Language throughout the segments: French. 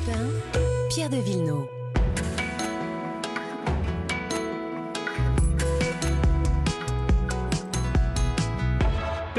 Europe 1, Pierre de Villeneuve.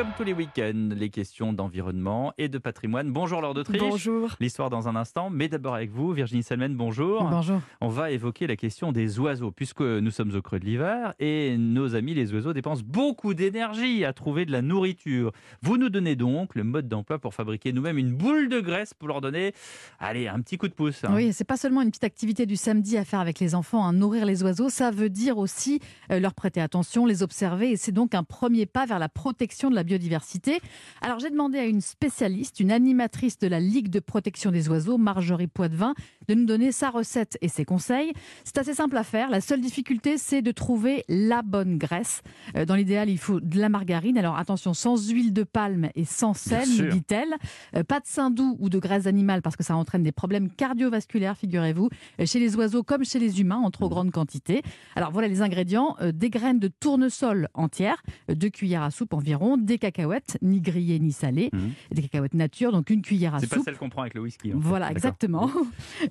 Comme tous les week-ends, les questions d'environnement et de patrimoine. Bonjour Laure d'Autriche. Bonjour. L'histoire dans un instant, mais d'abord avec vous, Virginie Salmen, bonjour. Bonjour. On va évoquer la question des oiseaux, puisque nous sommes au creux de l'hiver et nos amis les oiseaux dépensent beaucoup d'énergie à trouver de la nourriture. Vous nous donnez donc le mode d'emploi pour fabriquer nous-mêmes une boule de graisse pour leur donner, allez, un petit coup de pouce. hein. Oui, c'est pas seulement une petite activité du samedi à faire avec les enfants, hein, nourrir les oiseaux, ça veut dire aussi euh, leur prêter attention, les observer, et c'est donc un premier pas vers la protection de la biodiversité. Alors j'ai demandé à une spécialiste, une animatrice de la Ligue de protection des oiseaux, Marjorie Poitvin, de nous donner sa recette et ses conseils. C'est assez simple à faire. La seule difficulté, c'est de trouver la bonne graisse. Euh, Dans l'idéal, il faut de la margarine. Alors attention, sans huile de palme et sans sel, nous dit-elle. Euh, Pas de sein doux ou de graisse animale parce que ça entraîne des problèmes cardiovasculaires, figurez-vous, euh, chez les oiseaux comme chez les humains en trop grande quantité. Alors voilà les ingrédients des graines de tournesol entières, deux cuillères à soupe environ, des cacahuètes, ni grillées ni salées, Mhm. des cacahuètes nature, donc une cuillère à C'est pas soupe. celle qu'on prend avec le whisky. en fait. Voilà, exactement.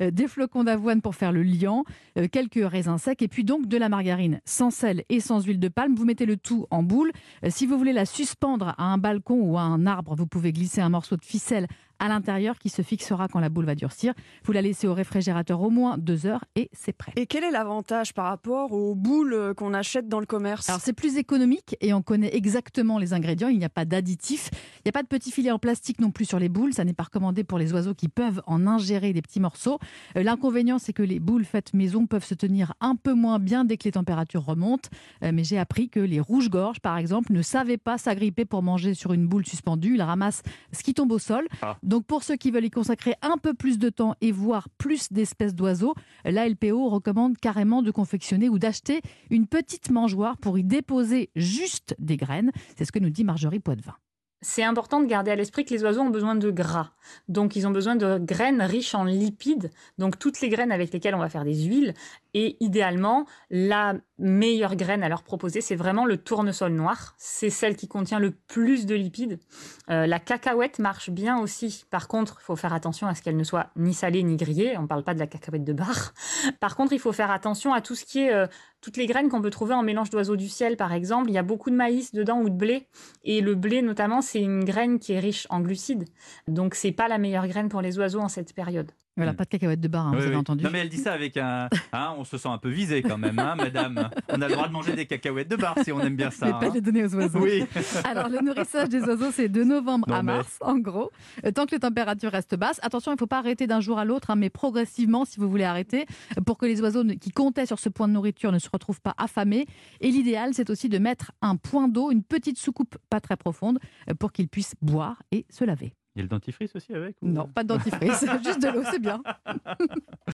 Euh, Des flocons d'avoine pour faire le liant, euh, quelques raisins secs et puis donc de la margarine sans sel et sans huile de palme. Vous mettez le tout en boule. Euh, Si vous voulez la suspendre à un balcon ou à un arbre, vous pouvez glisser un morceau de ficelle à l'intérieur qui se fixera quand la boule va durcir. Vous la laissez au réfrigérateur au moins deux heures et c'est prêt. Et quel est l'avantage par rapport aux boules qu'on achète dans le commerce? Alors c'est plus économique et on connaît exactement les ingrédients. Il n'y a pas d'additifs, il n'y a pas de petits filets en plastique non plus sur les boules. Ça n'est pas recommandé pour les oiseaux qui peuvent en ingérer des petits morceaux. Euh, L'inconvénient c'est que les boules faites maison peuvent se tenir un peu moins bien dès que les températures remontent. Euh, Mais j'ai appris que les rouges-gorges par exemple ne savaient pas s'agripper pour manger sur une boule suspendue. Ils ramassent ce qui tombe au sol. Ah. Donc pour ceux qui veulent y consacrer un peu plus de temps et voir plus d'espèces d'oiseaux, la LPO recommande carrément de confectionner ou d'acheter une petite mangeoire pour y déposer juste des graines. C'est ce que nous dit Marjorie Poitvin. C'est important de garder à l'esprit que les oiseaux ont besoin de gras. Donc, ils ont besoin de graines riches en lipides. Donc, toutes les graines avec lesquelles on va faire des huiles. Et idéalement, la meilleure graine à leur proposer, c'est vraiment le tournesol noir. C'est celle qui contient le plus de lipides. Euh, la cacahuète marche bien aussi. Par contre, il faut faire attention à ce qu'elle ne soit ni salée ni grillée. On ne parle pas de la cacahuète de bar. Par contre, il faut faire attention à tout ce qui est euh, toutes les graines qu'on peut trouver en mélange d'oiseaux du ciel, par exemple. Il y a beaucoup de maïs dedans ou de blé. Et le blé, notamment, c'est une graine qui est riche en glucides. Donc, c'est pas la meilleure graine pour les oiseaux en cette période. Voilà, Mm. pas de cacahuètes de bar, hein, Oui, vous avez oui. entendu. Non mais elle dit ça avec un... hein, on se sent un peu visé quand même, hein, madame. On a le droit de manger des cacahuètes de bar si on aime bien ça. Mais pas les donner aux oiseaux. Oui. Alors, le nourrissage des oiseaux, c'est de novembre Non, à mais- mars, en gros. Euh, Tant que les températures restent basses. Attention, il ne faut pas arrêter d'un jour à l'autre, mais progressivement, si vous voulez arrêter, pour que les oiseaux qui comptaient sur ce point de nourriture ne se retrouvent pas affamés. Et l'idéal, c'est aussi de mettre un point d'eau, une petite soucoupe pas très profonde, euh, pour qu'ils puissent boire et se laver. Il y a le dentifrice aussi avec ou- Non, pas de dentifrice, juste de l'eau, c'est bien.